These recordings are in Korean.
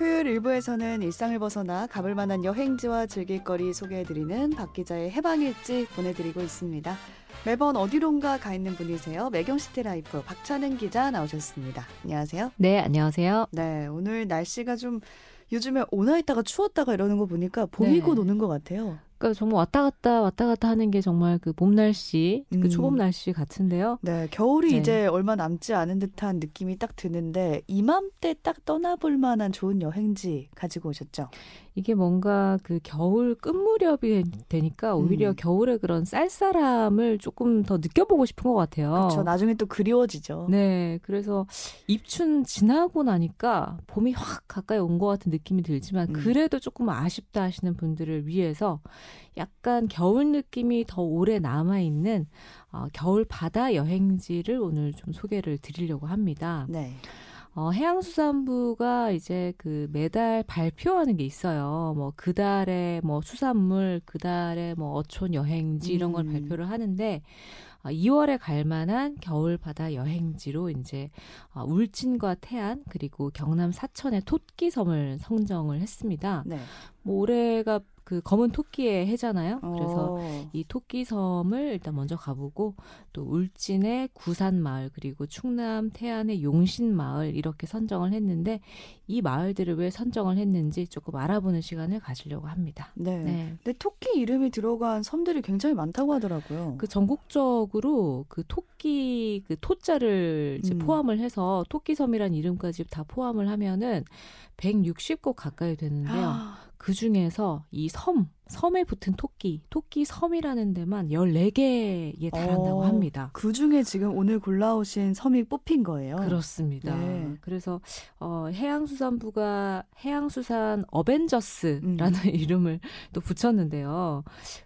토요일 일부에서는 일상을 벗어나 가볼 만한 여행지와 즐길거리 소개해드리는 박 기자의 해방일지 보내드리고 있습니다. 매번 어디론가 가 있는 분이세요. 매경시티 라이프 박찬은 기자 나오셨습니다. 안녕하세요. 네, 안녕하세요. 네, 오늘 날씨가 좀 요즘에 온화했다가 추웠다가 이러는 거 보니까 봄이 네. 곧 오는 것 같아요. 그러니까 정말 왔다 갔다 왔다 갔다 하는 게 정말 그 봄 날씨, 음. 그 초봄 날씨 같은데요. 네, 겨울이 네. 이제 얼마 남지 않은 듯한 느낌이 딱 드는데 이맘때 딱 떠나볼 만한 좋은 여행지 가지고 오셨죠? 이게 뭔가 그 겨울 끝 무렵이 되니까 오히려 음. 겨울의 그런 쌀쌀함을 조금 더 느껴보고 싶은 것 같아요. 그렇죠. 나중에 또 그리워지죠. 네, 그래서 입춘 지나고 나니까 봄이 확 가까이 온 것 같은 느낌이 들지만 음. 그래도 조금 아쉽다 하시는 분들을 위해서 약간 겨울 느낌이 더 오래 남아 있는 어, 겨울 바다 여행지를 오늘 좀 소개를 드리려고 합니다. 네. 어, 해양수산부가 이제 그 매달 발표하는 게 있어요. 뭐 그달의 뭐 수산물, 그달의 뭐 어촌 여행지 이런 걸 음. 발표를 하는데 어, 2월에 갈 만한 겨울 바다 여행지로 이제 어, 울진과 태안 그리고 경남 사천의 토끼섬을 선정을 했습니다. 네. 뭐 올해가 그 검은 토끼의 해잖아요. 그래서 어. 이 토끼섬을 일단 먼저 가보고 또 울진의 구산마을 그리고 충남 태안의 용신마을 이렇게 선정을 했는데 이 마을들을 왜 선정을 했는지 조금 알아보는 시간을 가지려고 합니다. 네. 네. 근데 토끼 이름이 들어간 섬들이 굉장히 많다고 하더라고요. 그 전국적으로 그 토끼 그 토자를 이제 음. 포함을 해서 토끼섬이란 이름까지 다 포함을 하면은 160곳 가까이 되는데요. 아, 그 중에서 이 섬, 섬에 붙은 토끼, 토끼 섬이라는 데만 14개에 달한다고 어, 합니다. 그 중에 지금 오늘 골라오신 섬이 뽑힌 거예요. 그렇습니다. 네. 그래서 어, 해양수산부가 해양수산 어벤져스라는 음. 이름을 또 붙였는데요.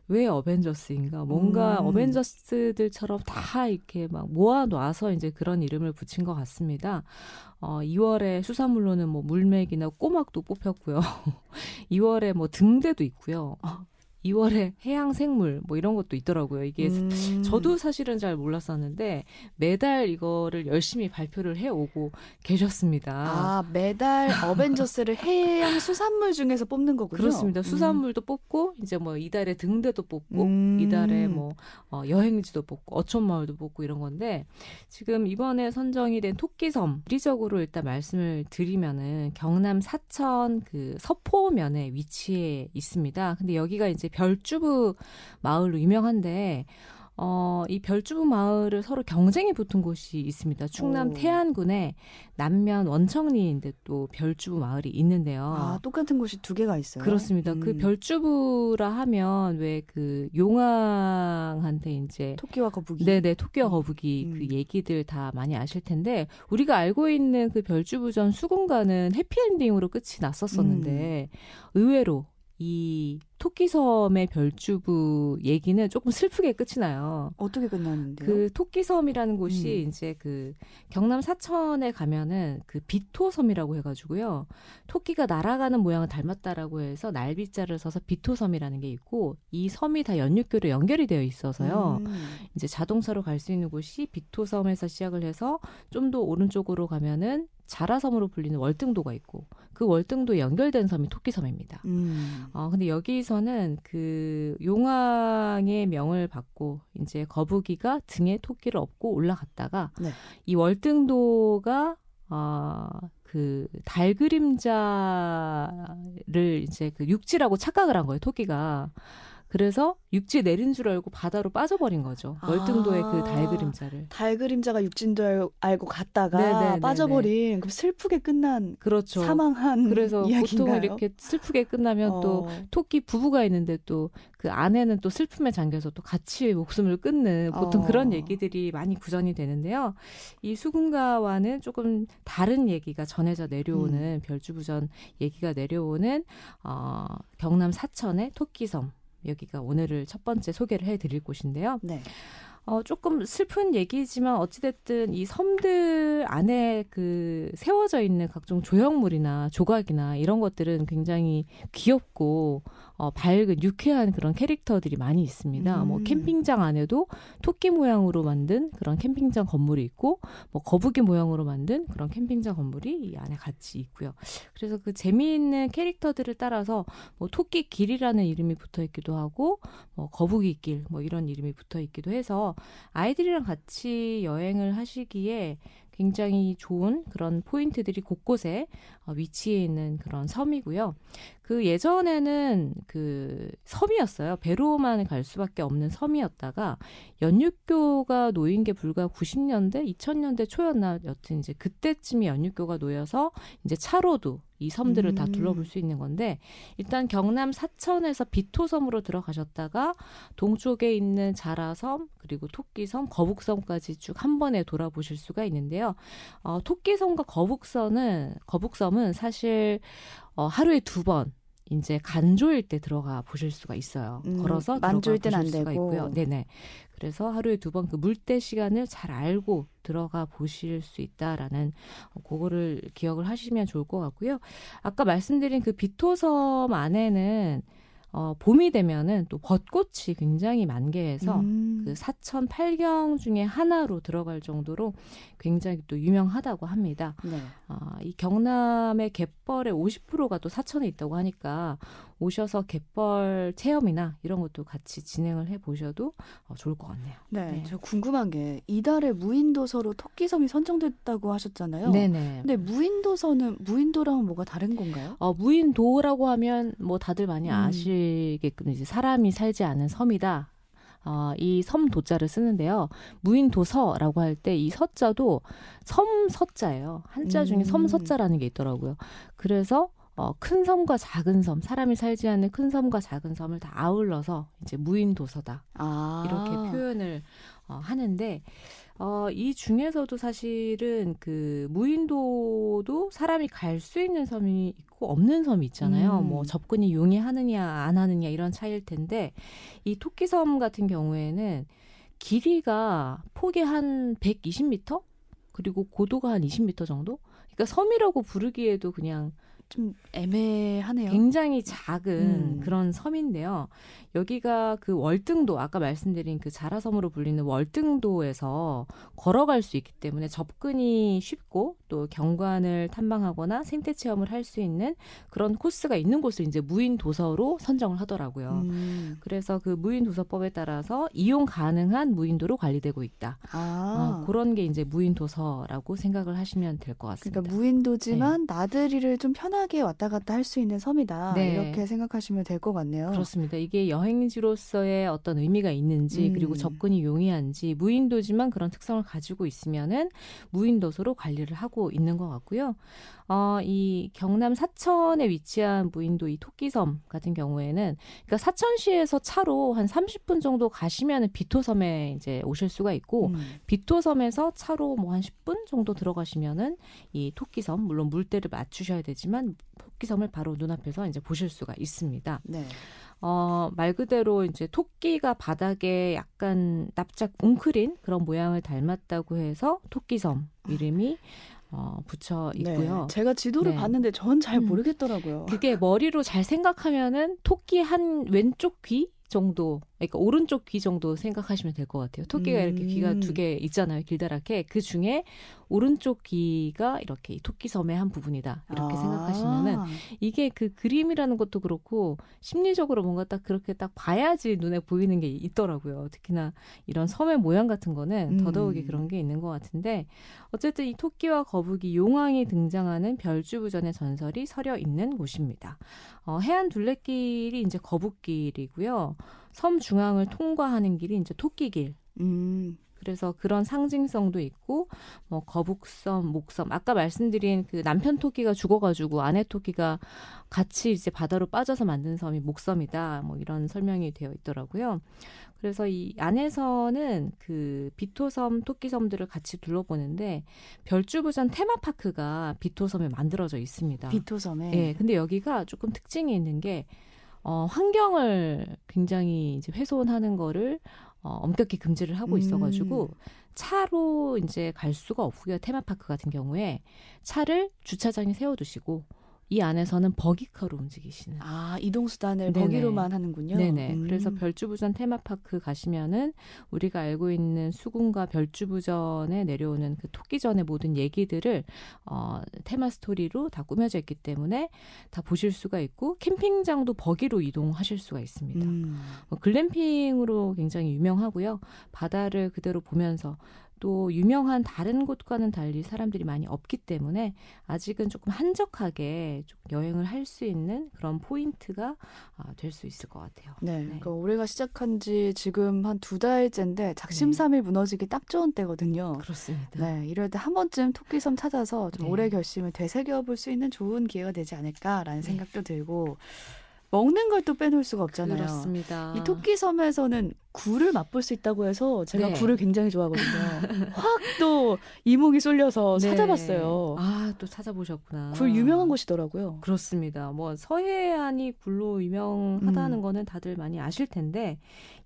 왜 어벤져스인가? 뭔가 음. 어벤져스들처럼 다 이렇게 막 모아놔서 이제 그런 이름을 붙인 것 같습니다. 어, 2월에 수산물로는 뭐 물맥이나 꼬막도 뽑혔고요. 2월에 뭐 등대도 있고요. 2월에 해양 생물 뭐 이런 것도 있더라고요. 이게 음. 저도 사실은 잘 몰랐었는데 매달 이거를 열심히 발표를 해 오고 계셨습니다. 아 매달 어벤져스를 해양 수산물 중에서 뽑는 거군요. 그렇습니다. 음. 수산물도 뽑고 이제 뭐 이달에 등대도 뽑고 음. 이달에 뭐 어, 여행지도 뽑고 어촌마을도 뽑고 이런 건데 지금 이번에 선정이 된 토끼섬 지리적으로 일단 말씀을 드리면은 경남 사천 그 서포면에 위치해 있습니다. 근데 여기가 이제 별주부 마을로 유명한데 어, 이 별주부 마을을 서로 경쟁이 붙은 곳이 있습니다. 충남 오. 태안군에 남면 원청리인데 또 별주부 마을이 있는데요. 아 똑같은 곳이 두 개가 있어요. 그렇습니다. 그 음. 별주부라 하면 왜 그 용왕한테 이제 토끼와 거북이. 네네 토끼와 거북이 음. 그 얘기들 다 많이 아실 텐데 우리가 알고 있는 그 별주부전 수군가는 해피엔딩으로 끝이 났었었는데 음. 의외로 이 토끼섬의 별주부 얘기는 조금 슬프게 끝이 나요. 어떻게 끝나는데요? 그 토끼섬이라는 곳이 음. 이제 그 경남 사천에 가면은 그 비토섬이라고 해가지고요. 토끼가 날아가는 모양을 닮았다라고 해서 날비자를 써서 비토섬이라는 게 있고 이 섬이 다 연육교로 연결이 되어 있어서요. 음. 이제 자동차로 갈 수 있는 곳이 비토섬에서 시작을 해서 좀 더 오른쪽으로 가면은 자라섬으로 불리는 월등도가 있고 그 월등도에 연결된 섬이 토끼섬입니다. 음. 어, 근데 여기서는 그 용왕의 명을 받고 이제 거북이가 등에 토끼를 업고 올라갔다가 네. 이 월등도가 어, 그 달 그림자를 이제 그 육지라고 착각을 한 거예요, 토끼가. 그래서 육지에 내린 줄 알고 바다로 빠져버린 거죠. 아. 월등도의 그 달 그림자를. 달 그림자가 육진도 알- 알고 갔다가 네네네네. 빠져버린 그럼 슬프게 끝난 그렇죠. 사망한 그래서 이야기인가요? 보통 이렇게 슬프게 끝나면 또 어. 토끼 부부가 있는데 또 그 아내는 또 슬픔에 잠겨서 또 같이 목숨을 끊는 보통 어. 그런 얘기들이 많이 구전이 되는데요. 이 수군가와는 조금 다른 얘기가 전해져 음. 내려오는 별주부전 얘기가 내려오는 어, 경남 사천의 토끼섬. 여기가 오늘을 첫 번째 소개를 해드릴 곳인데요. 네. 어, 조금 슬픈 얘기지만 어찌됐든 이 섬들 안에 그 세워져 있는 각종 조형물이나 조각이나 이런 것들은 굉장히 귀엽고 어, 밝은 유쾌한 그런 캐릭터들이 많이 있습니다. 음. 뭐 캠핑장 안에도 토끼 모양으로 만든 그런 캠핑장 건물이 있고 뭐 거북이 모양으로 만든 그런 캠핑장 건물이 이 안에 같이 있고요. 그래서 그 재미있는 캐릭터들을 따라서 뭐 토끼 길이라는 이름이 붙어 있기도 하고 뭐 거북이 길 뭐 이런 이름이 붙어 있기도 해서 아이들이랑 같이 여행을 하시기에 굉장히 좋은 그런 포인트들이 곳곳에 어, 위치해 있는 그런 섬이고요. 그 예전에는 그 섬이었어요. 배로만 갈 수밖에 없는 섬이었다가 연육교가 놓인 게 불과 90년대, 2000년대 초였나 여튼 이제 그때쯤에 연육교가 놓여서 이제 차로도 이 섬들을 음. 다 둘러볼 수 있는 건데 일단 경남 사천에서 비토섬으로 들어가셨다가 동쪽에 있는 자라섬 그리고 토끼섬, 거북섬까지 쭉 한 번에 돌아보실 수가 있는데요. 어, 토끼섬과 거북섬은 거북섬은 사실 어, 하루에 두 번 이제 간조일 때 들어가 보실 수가 있어요. 음, 걸어서 만조일 땐안 되고. 있고요. 네네. 그래서 하루에 두 번 그 물때 시간을 잘 알고 들어가 보실 수 있다라는 어, 그거를 기억을 하시면 좋을 것 같고요. 아까 말씀드린 그 비토섬 안에는 어, 봄이 되면은 또 벚꽃이 굉장히 만개해서 음. 그 사천 팔경 중에 하나로 들어갈 정도로 굉장히 또 유명하다고 합니다. 네. 아, 이 경남의 갯벌의 50%가 또 사천에 있다고 하니까 오셔서 갯벌 체험이나 이런 것도 같이 진행을 해 보셔도 어, 좋을 것 같네요. 네, 네. 저 궁금한 게 이달에 무인도서로 토끼섬이 선정됐다고 하셨잖아요. 네네. 근데 무인도서는 무인도랑은 뭐가 다른 건가요? 어, 무인도라고 하면 뭐 다들 많이 음. 아시게끔 이제 사람이 살지 않은 섬이다. 어, 이 섬 도자를 쓰는데요. 무인 도서라고 할 때 이 서자도 섬 서자예요. 한자 중에 음. 섬 서자라는 게 있더라고요. 그래서 어, 큰 섬과 작은 섬, 사람이 살지 않는 큰 섬과 작은 섬을 다 아울러서 이제 무인 도서다. 아 이렇게 표현을 어, 하는데 어, 이 중에서도 사실은 그 무인도도 사람이 갈 수 있는 섬이 있고 없는 섬이 있잖아요. 음. 뭐 접근이 용이하느냐 안 하느냐 이런 차이일 텐데 이 토끼섬 같은 경우에는 길이가 폭이 한 120m 그리고 고도가 한 20m 정도. 그러니까 섬이라고 부르기에도 그냥 좀 애매하네요. 굉장히 작은 음. 그런 섬인데요. 여기가 그 월등도 아까 말씀드린 그 자라섬으로 불리는 월등도에서 걸어갈 수 있기 때문에 접근이 쉽고 또 경관을 탐방하거나 생태 체험을 할 수 있는 그런 코스가 있는 곳을 이제 무인 도서로 선정을 하더라고요. 음. 그래서 그 무인 도서법에 따라서 이용 가능한 무인도로 관리되고 있다. 아 어, 그런 게 이제 무인 도서라고 생각을 하시면 될 것 같습니다. 그러니까 무인도지만 나들이를 좀 편하게 왔다 갔다 할 수 있는 섬이다. 네. 이렇게 생각하시면 될 것 같네요. 그렇습니다. 이게 여행지로서의 어떤 의미가 있는지 음. 그리고 접근이 용이한지 무인도지만 그런 특성을 가지고 있으면은 무인도서로 관리를 하고 있는 것 같고요. 어, 이 경남 사천에 위치한 무인도 이 토끼섬 같은 경우에는 그러니까 사천시에서 차로 한 30분 정도 가시면은 비토섬에 이제 오실 수가 있고 음. 비토섬에서 차로 뭐 한 10분 정도 들어가시면은 이 토끼섬 물론 물때를 맞추셔야 되지만 토끼섬을 바로 눈앞에서 이제 보실 수가 있습니다. 네. 어, 말 그대로 이제 토끼가 바닥에 약간 납작 웅크린 그런 모양을 닮았다고 해서 토끼섬 이름이 어, 붙여 있고요. 네. 제가 지도를 네. 봤는데 전잘 음. 모르겠더라고요. 그게 머리로 잘 생각하면은 토끼 한 왼쪽 귀 정도, 그러니까 오른쪽 귀 정도 생각하시면 될 것 같아요. 토끼가 음. 이렇게 귀가 두 개 있잖아요, 길다랗게. 그 중에 오른쪽 귀가 이렇게 이 토끼 섬의 한 부분이다. 이렇게 아. 생각하시면은 이게 그 그림이라는 것도 그렇고 심리적으로 뭔가 딱 그렇게 딱 봐야지 눈에 보이는 게 있더라고요. 특히나 이런 섬의 모양 같은 거는 음. 더더욱이 그런 게 있는 것 같은데 어쨌든 이 토끼와 거북이, 용왕이 등장하는 별주부전의 전설이 서려 있는 곳입니다. 어, 해안 둘레길이 이제 거북길이고요. 섬 중앙을 통과하는 길이 이제 토끼길. 음. 그래서 그런 상징성도 있고 뭐 거북섬, 목섬 아까 말씀드린 그 남편 토끼가 죽어가지고 아내 토끼가 같이 이제 바다로 빠져서 만든 섬이 목섬이다 뭐 이런 설명이 되어 있더라고요. 그래서 이 안에서는 그 비토섬, 토끼섬들을 같이 둘러보는데 별주부전 테마파크가 비토섬에 만들어져 있습니다. 비토섬에. 예, 근데 여기가 조금 특징이 있는 게 어, 환경을 굉장히 이제 훼손하는 거를 어, 엄격히 금지를 하고 있어가지고 음. 차로 이제 갈 수가 없고요. 테마파크 같은 경우에 차를 주차장에 세워두시고 이 안에서는 버기카로 움직이시는. 아 이동 수단을 네네. 버기로만 하는군요. 네네. 음. 그래서 별주부전 테마파크 가시면은 우리가 알고 있는 수군과 별주부전에 내려오는 그 토끼전의 모든 얘기들을 어, 테마 스토리로 다 꾸며져 있기 때문에 다 보실 수가 있고 캠핑장도 버기로 이동하실 수가 있습니다. 음. 뭐 글램핑으로 굉장히 유명하고요. 바다를 그대로 보면서 또 유명한 다른 곳과는 달리 사람들이 많이 없기 때문에 아직은 조금 한적하게 좀 여행을 할 수 있는 그런 포인트가 아, 될수 있을 것 같아요. 네, 네. 그 올해가 시작한 지 지금 한 두 달째인데 작심삼일 무너지기 딱 좋은 때거든요. 그렇습니다. 네, 이럴 때 한 번쯤 토끼섬 찾아서 좀 네. 올해 결심을 되새겨 볼 수 있는 좋은 기회가 되지 않을까라는 네. 생각도 들고 먹는 걸 또 빼놓을 수가 없잖아요. 그렇습니다. 이 토끼섬에서는 굴을 맛볼 수 있다고 해서 제가 네. 굴을 굉장히 좋아하거든요. 확 또 이목이 쏠려서 네. 찾아봤어요. 아, 또 찾아보셨구나. 굴 유명한 곳이더라고요. 그렇습니다. 뭐 서해안이 굴로 유명하다는 음. 거는 다들 많이 아실 텐데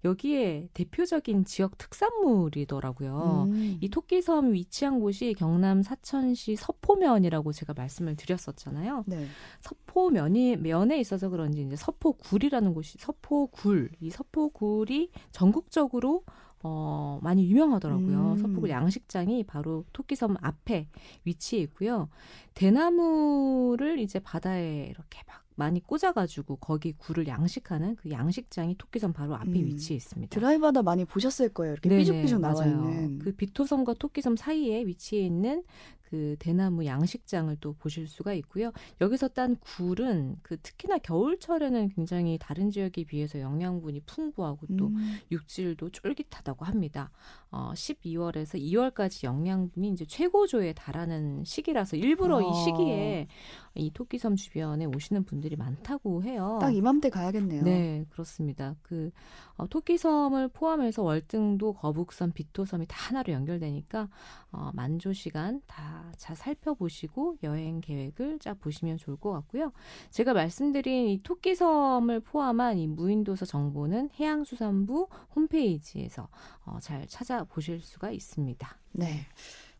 여기에 대표적인 지역 특산물이더라고요. 음. 이 토끼섬 위치한 곳이 경남 사천시 서포면이라고 제가 말씀을 드렸었잖아요. 네. 서포면이 면에 있어서 그런지 이제 서포굴이라는 곳이 서포굴 이 서포굴이 전국적으로 어, 많이 유명하더라고요. 음. 서포굴 양식장이 바로 토끼섬 앞에 위치해 있고요. 대나무를 이제 바다에 이렇게 막 많이 꽂아가지고 거기 굴을 양식하는 그 양식장이 토끼섬 바로 앞에 음. 위치해 있습니다. 드라이브하다 많이 보셨을 거예요. 이렇게 삐죽삐죽 나와. 있는. 그 비토섬과 토끼섬 사이에 위치해 있는 그 대나무 양식장을 또 보실 수가 있고요. 여기서 딴 굴은 그 특히나 겨울철에는 굉장히 다른 지역에 비해서 영양분이 풍부하고 또 음. 육질도 쫄깃하다고 합니다. 어, 12월에서 2월까지 영양분이 이제 최고조에 달하는 시기라서 일부러 어. 이 시기에 이 토끼섬 주변에 오시는 분들이 많다고 해요. 딱 이맘때 가야겠네요. 네, 그렇습니다. 그 어, 토끼섬을 포함해서 월등도, 거북섬, 비토섬이 다 하나로 연결되니까 어, 만조 시간 다잘 살펴보시고 여행 계획을 짜 보시면 좋을 것 같고요. 제가 말씀드린 이 토끼섬을 포함한 이 무인도서 정보는 해양수산부 홈페이지에서 어, 잘 찾아보실 수가 있습니다. 네.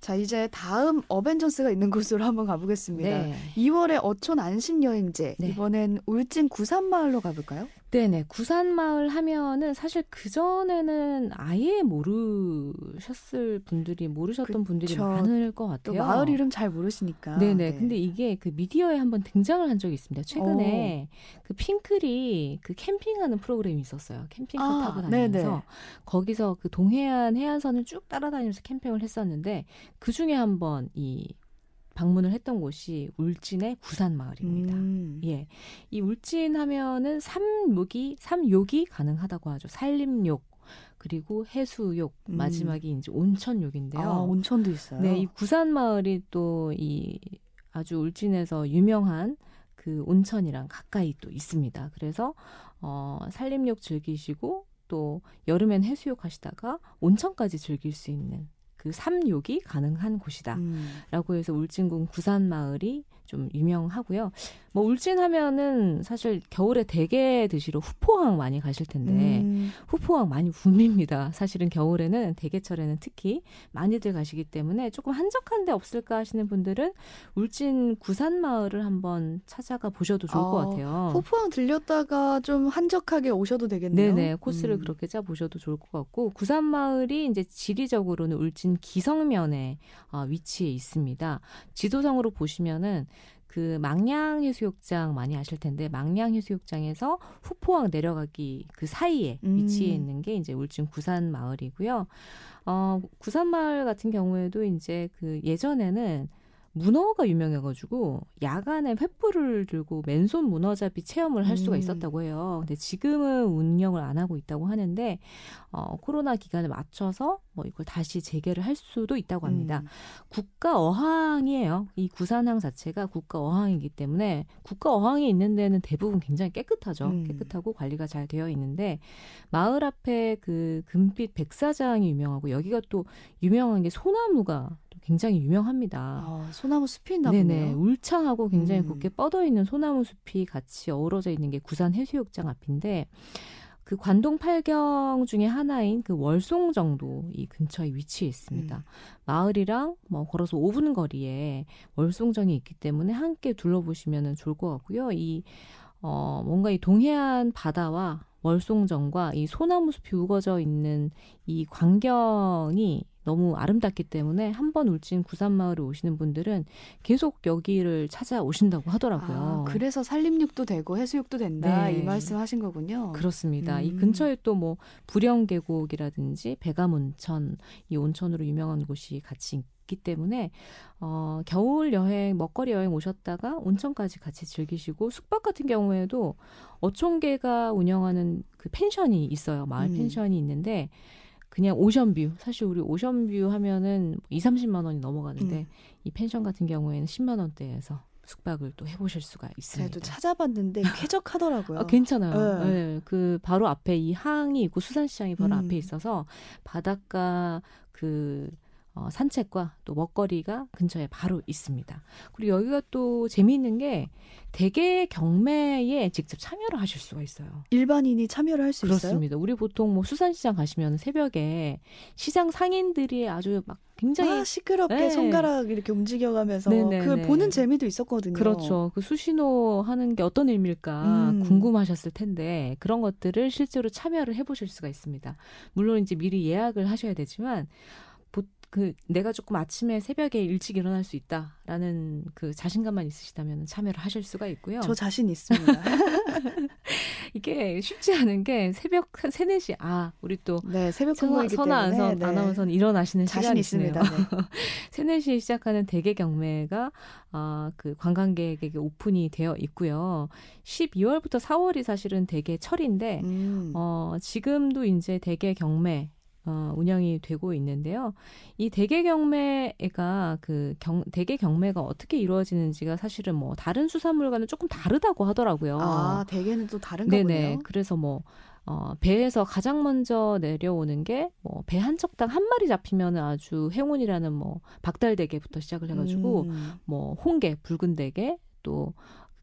자, 이제 다음 어벤져스가 있는 곳으로 한번 가보겠습니다. 네. 2월에 어촌 안심 여행제. 네. 이번엔 울진 구산마을로 가볼까요? 네네. 구산마을 하면은 사실 그전에는 아예 모르셨을 분들이, 모르셨던 분들이 그쵸. 많을 것또 같아요. 마을 이름 잘 모르시니까. 네네. 네. 근데 이게 그 미디어에 한번 등장을 한 적이 있습니다. 최근에 어. 그 핑클이 그 캠핑하는 프로그램이 있었어요. 캠핑카 아, 타고 다니면서 네네. 거기서 그 동해안 해안선을 쭉 따라다니면서 캠핑을 했었는데 그 중에 한 번 이 방문을 했던 곳이 울진의 구산 마을입니다. 음. 예. 이 울진 하면은 삼욕이, 삼욕이 가능하다고 하죠. 산림욕, 그리고 해수욕, 음. 마지막이 이제 온천욕인데요. 아, 온천도 있어요. 네, 이 구산 마을이 또 이 아주 울진에서 유명한 그 온천이랑 가까이 또 있습니다. 그래서 어 산림욕 즐기시고 또 여름엔 해수욕 하시다가 온천까지 즐길 수 있는 그 삼욕이 가능한 곳이다라고 음. 해서 울진군 구산 마을이 좀 유명하고요. 뭐 울진 하면은 사실 겨울에 대게 드시러 후포항 많이 가실 텐데 음. 후포항 많이 붐립니다. 사실은 겨울에는 대게철에는 특히 많이들 가시기 때문에 조금 한적한 데 없을까 하시는 분들은 울진 구산 마을을 한번 찾아가 보셔도 좋을 것 어, 같아요. 후포항 들렸다가 좀 한적하게 오셔도 되겠네요. 네네 코스를 음. 그렇게 짜 보셔도 좋을 것 같고 구산 마을이 이제 지리적으로는 울진 기성면에 어, 위치해 있습니다. 지도상으로 보시면은 그 망량 해수욕장 많이 아실 텐데 망량 해수욕장에서 후포항 내려가기 그 사이에 음. 위치해 있는 게 이제 울진 구산 마을이고요. 어, 구산 마을 같은 경우에도 이제 그 예전에는 문어가 유명해가지고 야간에 횃불을 들고 맨손 문어잡이 체험을 할 수가 음. 있었다고 해요. 근데 지금은 운영을 안 하고 있다고 하는데 어, 코로나 기간에 맞춰서 뭐 이걸 다시 재개를 할 수도 있다고 합니다. 음. 국가 어항이에요. 이 구산항 자체가 국가 어항이기 때문에 국가 어항이 있는 데는 대부분 굉장히 깨끗하죠. 음. 깨끗하고 관리가 잘 되어 있는데 마을 앞에 그 금빛 백사장이 유명하고 여기가 또 유명한 게 소나무가 또 굉장히 유명합니다. 아, 소나무 숲이 있나 네네 보네요. 울창하고 굉장히 음. 곱게 뻗어 있는 소나무 숲이 같이 어우러져 있는 게 구산 해수욕장 앞인데 그 관동 팔경 중에 하나인 그 월송정도 이 근처에 위치해 있습니다. 음. 마을이랑 뭐 걸어서 5분 거리에 월송정이 있기 때문에 함께 둘러보시면 좋을 것 같고요. 이 어, 뭔가 이 동해안 바다와 월송정과 이 소나무 숲이 우거져 있는 이 광경이 너무 아름답기 때문에 한 번 울진 구산마을에 오시는 분들은 계속 여기를 찾아오신다고 하더라고요. 아, 그래서 산림육도 되고 해수욕도 된다 네. 이 말씀하신 거군요. 그렇습니다. 이 음. 근처에 또 뭐 부령계곡이라든지 백암온천 이 온천으로 유명한 곳이 같이 있기 때문에 어, 겨울 여행 먹거리 여행 오셨다가 온천까지 같이 즐기시고 숙박 같은 경우에도 어촌계가 운영하는 그 펜션이 있어요. 마을 음. 펜션이 있는데 그냥 오션뷰 사실 우리 오션뷰 하면은 2, 30만 원이 넘어가는데 음. 이 펜션 같은 경우에는 10만 원대에서 숙박을 또 해보실 수가 있습니다. 제가 또 찾아봤는데 쾌적하더라고요. 아, 괜찮아요. 네. 네, 그 바로 앞에 이 항이 있고 수산시장이 바로 음. 앞에 있어서 바닷가 그 어, 산책과 또 먹거리가 근처에 바로 있습니다. 그리고 여기가 또 재미있는 게 대개 경매에 직접 참여를 하실 수가 있어요. 일반인이 참여를 할 수 있어요? 그렇습니다. 우리 보통 뭐 수산시장 가시면 새벽에 시장 상인들이 아주 막 굉장히 아, 시끄럽게 네. 손가락 이렇게 움직여가면서 네네네. 그 보는 재미도 있었거든요. 그렇죠. 그 수신호 하는 게 어떤 의미일까 음. 궁금하셨을 텐데 그런 것들을 실제로 참여를 해보실 수가 있습니다. 물론 이제 미리 예약을 하셔야 되지만 보- 그 내가 조금 아침에 새벽에 일찍 일어날 수 있다라는 그 자신감만 있으시다면 참여를 하실 수가 있고요. 저 자신 있습니다. 이게 쉽지 않은 게 새벽 한 3, 4시 아 우리 또 네, 새벽 선아 때문에 아나운서, 네. 아나운서는 일어나시는 자신 시간이시네요. 있습니다. 네. 3, 4시에 시작하는 대게 경매가 아, 그 관광객에게 오픈이 되어 있고요. 12월부터 4월이 사실은 대게 철인데 음. 어, 지금도 이제 대게 경매 어, 운영이 되고 있는데요. 이 대게 경매가 그 경, 대게 경매가 어떻게 이루어지는지가 사실은 뭐 다른 수산물과는 조금 다르다고 하더라고요. 아, 대게는 또 다른가 어. 네네. 보네요. 그래서 뭐 어, 배에서 가장 먼저 내려오는 게 뭐 배 한 척당 한 마리 잡히면은 아주 행운이라는 뭐 박달대게부터 시작을 해가지고 음. 뭐 홍게, 붉은 대게 또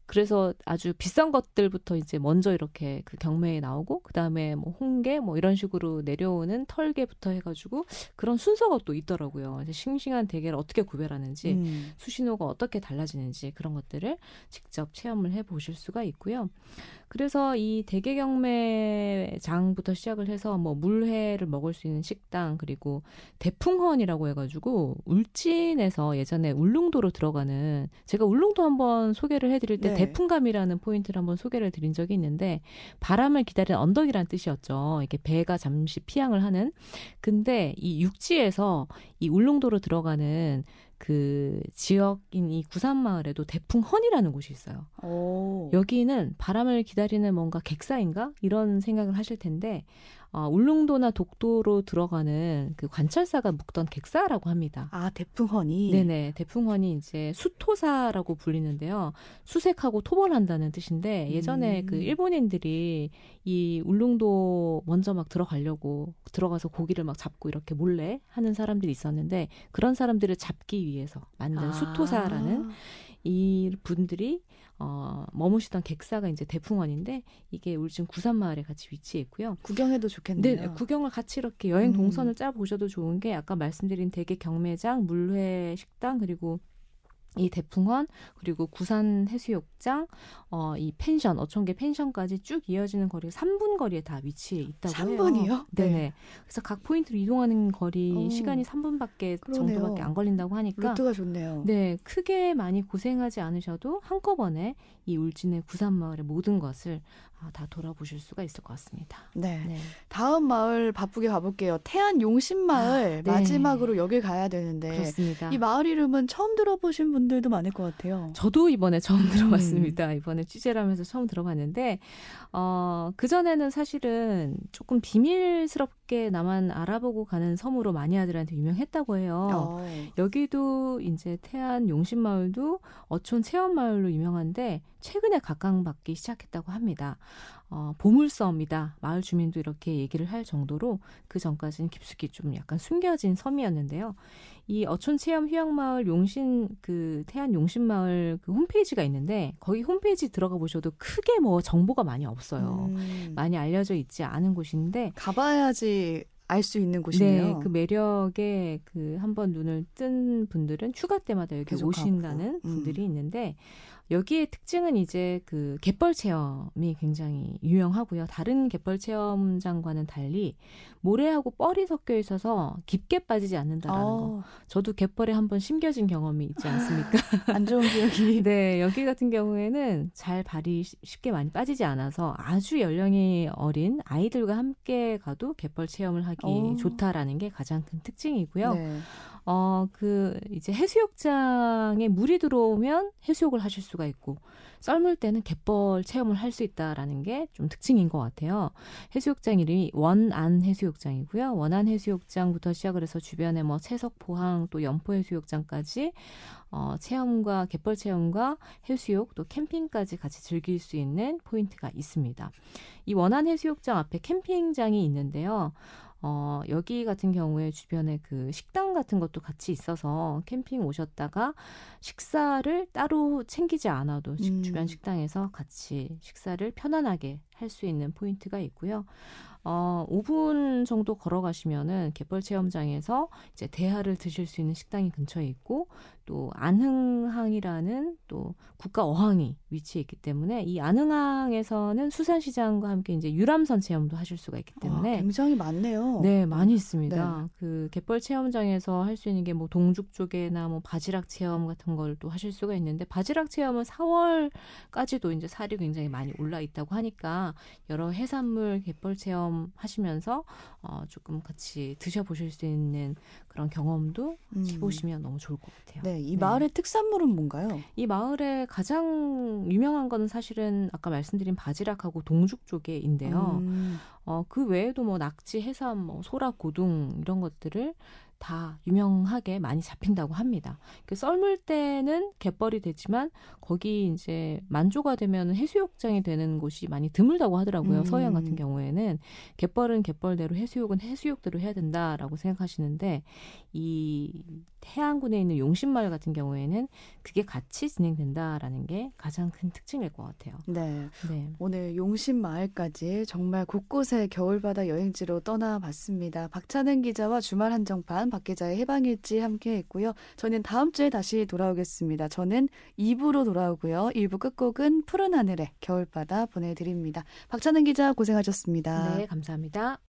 그래서 아주 비싼 것들부터 이제 먼저 이렇게 그 경매에 나오고 그다음에 뭐 홍게 뭐 이런 식으로 내려오는 털개부터 해가지고 그런 순서가 또 있더라고요. 이제 싱싱한 대게를 어떻게 구별하는지 음. 수신호가 어떻게 달라지는지 그런 것들을 직접 체험을 해 보실 수가 있고요. 그래서 이 대게 경매장부터 시작을 해서 뭐 물회를 먹을 수 있는 식당 그리고 대풍헌이라고 해가지고 울진에서 예전에 울릉도로 들어가는 제가 울릉도 한번 소개를 해드릴 때 네. 대풍감이라는 포인트를 한번 소개를 드린 적이 있는데 바람을 기다리는 언덕이라는 뜻이었죠. 이렇게 배가 잠시 피항을 하는. 근데 이 육지에서 이 울릉도로 들어가는 그 지역인 이 구산마을에도 대풍헌이라는 곳이 있어요. 오. 여기는 바람을 기다리는 뭔가 객사인가 이런 생각을 하실 텐데 어, 울릉도나 독도로 들어가는 그 관철사가 묵던 객사라고 합니다. 아, 대풍헌이. 네네 대풍헌이 이제 수토사라고 불리는데요. 수색하고 토벌한다는 뜻인데 예전에 음. 그 일본인들이 이 울릉도 먼저 막 들어가려고 들어가서 고기를 막 잡고 이렇게 몰래 하는 사람들이 있었는데 그런 사람들을 잡기 위해서 만든 아. 수토사라는 이 분들이 어, 머무시던 객사가 이제 대풍원인데 이게 울진 구산마을에 같이 위치해 있고요. 구경해도 좋겠네요. 네, 구경을 같이 이렇게 여행 음. 동선을 짜 보셔도 좋은 게 아까 말씀드린 대게 경매장, 물회 식당 그리고 이 대풍원 그리고 구산 해수욕장, 어, 이 펜션 어촌계 펜션까지 쭉 이어지는 거리 3분 거리에 다 위치해 있다고 해요. 3분이요? 네네. 그래서 각 포인트로 이동하는 거리 어. 시간이 3분밖에 그러네요. 정도밖에 안 걸린다고 하니까 루트가 좋네요. 네, 크게 많이 고생하지 않으셔도 한꺼번에 이 울진의 구산마을의 모든 것을 아, 다 돌아보실 수가 있을 것 같습니다. 네. 네. 다음 마을 바쁘게 가볼게요. 태안 용신마을 아, 네. 마지막으로 여길 가야 되는데 그렇습니다. 이 마을 이름은 처음 들어보신 분들도 많을 것 같아요. 저도 이번에 처음 음. 들어봤습니다. 이번에 취재를 하면서 처음 들어봤는데, 어, 그전에는 사실은 조금 비밀스럽게 나만 알아보고 가는 섬으로 마니아들한테 유명했다고 해요. 어. 여기도 이제 태안 용신마을도 어촌 체험마을로 유명한데 최근에 각광받기 시작했다고 합니다. 어, 보물섬이다. 마을 주민도 이렇게 얘기를 할 정도로 그 전까지는 깊숙이 좀 약간 숨겨진 섬이었는데요. 이 어촌 체험 휴양마을 용신 그 태안 용신마을 그 홈페이지가 있는데 거기 홈페이지 들어가 보셔도 크게 뭐 정보가 많이 없어요. 음. 많이 알려져 있지 않은 곳인데 가봐야지 알수 있는 곳이네요. 네, 그 매력에 그 한번 눈을 뜬 분들은 휴가 때마다 여기 오신다는 가고. 음. 분들이 있는데 여기의 특징은 이제 그 갯벌 체험이 굉장히 유명하고요. 다른 갯벌 체험장과는 달리 모래하고 뻘이 섞여 있어서 깊게 빠지지 않는다라는 거. 어, 저도 갯벌에 한번 심겨진 경험이 있지 않습니까? 안 좋은 기억이. 네, 여기 같은 경우에는 잘 발이 쉬- 쉽게 많이 빠지지 않아서 아주 연령이 어린 아이들과 함께 가도 갯벌 체험을 하기 오. 좋다라는 게 가장 큰 특징이고요. 네. 어, 그, 이제 해수욕장에 물이 들어오면 해수욕을 하실 수가 있고, 썰물 때는 갯벌 체험을 할 수 있다라는 게 좀 특징인 것 같아요. 해수욕장 이름이 원안 해수욕장이고요. 원안 해수욕장부터 시작을 해서 주변에 뭐 채석포항 또 연포 해수욕장까지 어, 체험과 갯벌 체험과 해수욕 또 캠핑까지 같이 즐길 수 있는 포인트가 있습니다. 이 원안 해수욕장 앞에 캠핑장이 있는데요. 어, 여기 같은 경우에 주변에 그 식당 같은 것도 같이 있어서 캠핑 오셨다가 식사를 따로 챙기지 않아도 식- 음. 주변 식당에서 같이 식사를 편안하게 할 수 있는 포인트가 있고요. 어, 5분 정도 걸어가시면은 갯벌 체험장에서 이제 대하를 드실 수 있는 식당이 근처에 있고 또 안흥항이라는 또 국가 어항이 위치해 있기 때문에 이 안흥항에서는 수산시장과 함께 이제 유람선 체험도 하실 수가 있기 아, 때문에 굉장히 많네요. 네, 많이 있습니다. 네. 그 갯벌 체험장에서 할 수 있는 게 뭐 동죽 쪽에나 뭐 바지락 체험 같은 걸 또 하실 수가 있는데 바지락 체험은 4월까지도 이제 살이 굉장히 많이 올라 있다고 하니까 여러 해산물 갯벌 체험 하시면서 어 조금 같이 드셔 보실 수 있는 그런 경험도 음. 해보시면 너무 좋을 것 같아요. 네, 이 마을의 특산물은 뭔가요? 이 마을의 가장 유명한 거는 사실은 아까 말씀드린 바지락하고 동죽 조개인데요. 음, 어, 그 외에도 뭐 낙지, 해삼, 뭐 소라, 고둥 이런 것들을 다 유명하게 많이 잡힌다고 합니다. 그 썰물 때는 갯벌이 되지만 거기 이제 만조가 되면 해수욕장이 되는 곳이 많이 드물다고 하더라고요. 음. 서해안 같은 경우에는 갯벌은 갯벌대로 해수욕은 해수욕대로 해야 된다라고 생각하시는데 이 해안군에 있는 용신마을 같은 경우에는 그게 같이 진행된다라는 게 가장 큰 특징일 것 같아요. 네. 네. 오늘 용신 마을까지 정말 곳곳에 겨울바다 여행지로 떠나봤습니다. 박찬은 기자와 주말 한정판 박 기자의 해방일지 함께 했고요. 저는 다음 주에 다시 돌아오겠습니다. 저는 2부로 돌아오고요. 1부 끝곡은 푸른 하늘의 겨울바다 보내드립니다. 박찬은 기자 고생하셨습니다. 네, 감사합니다.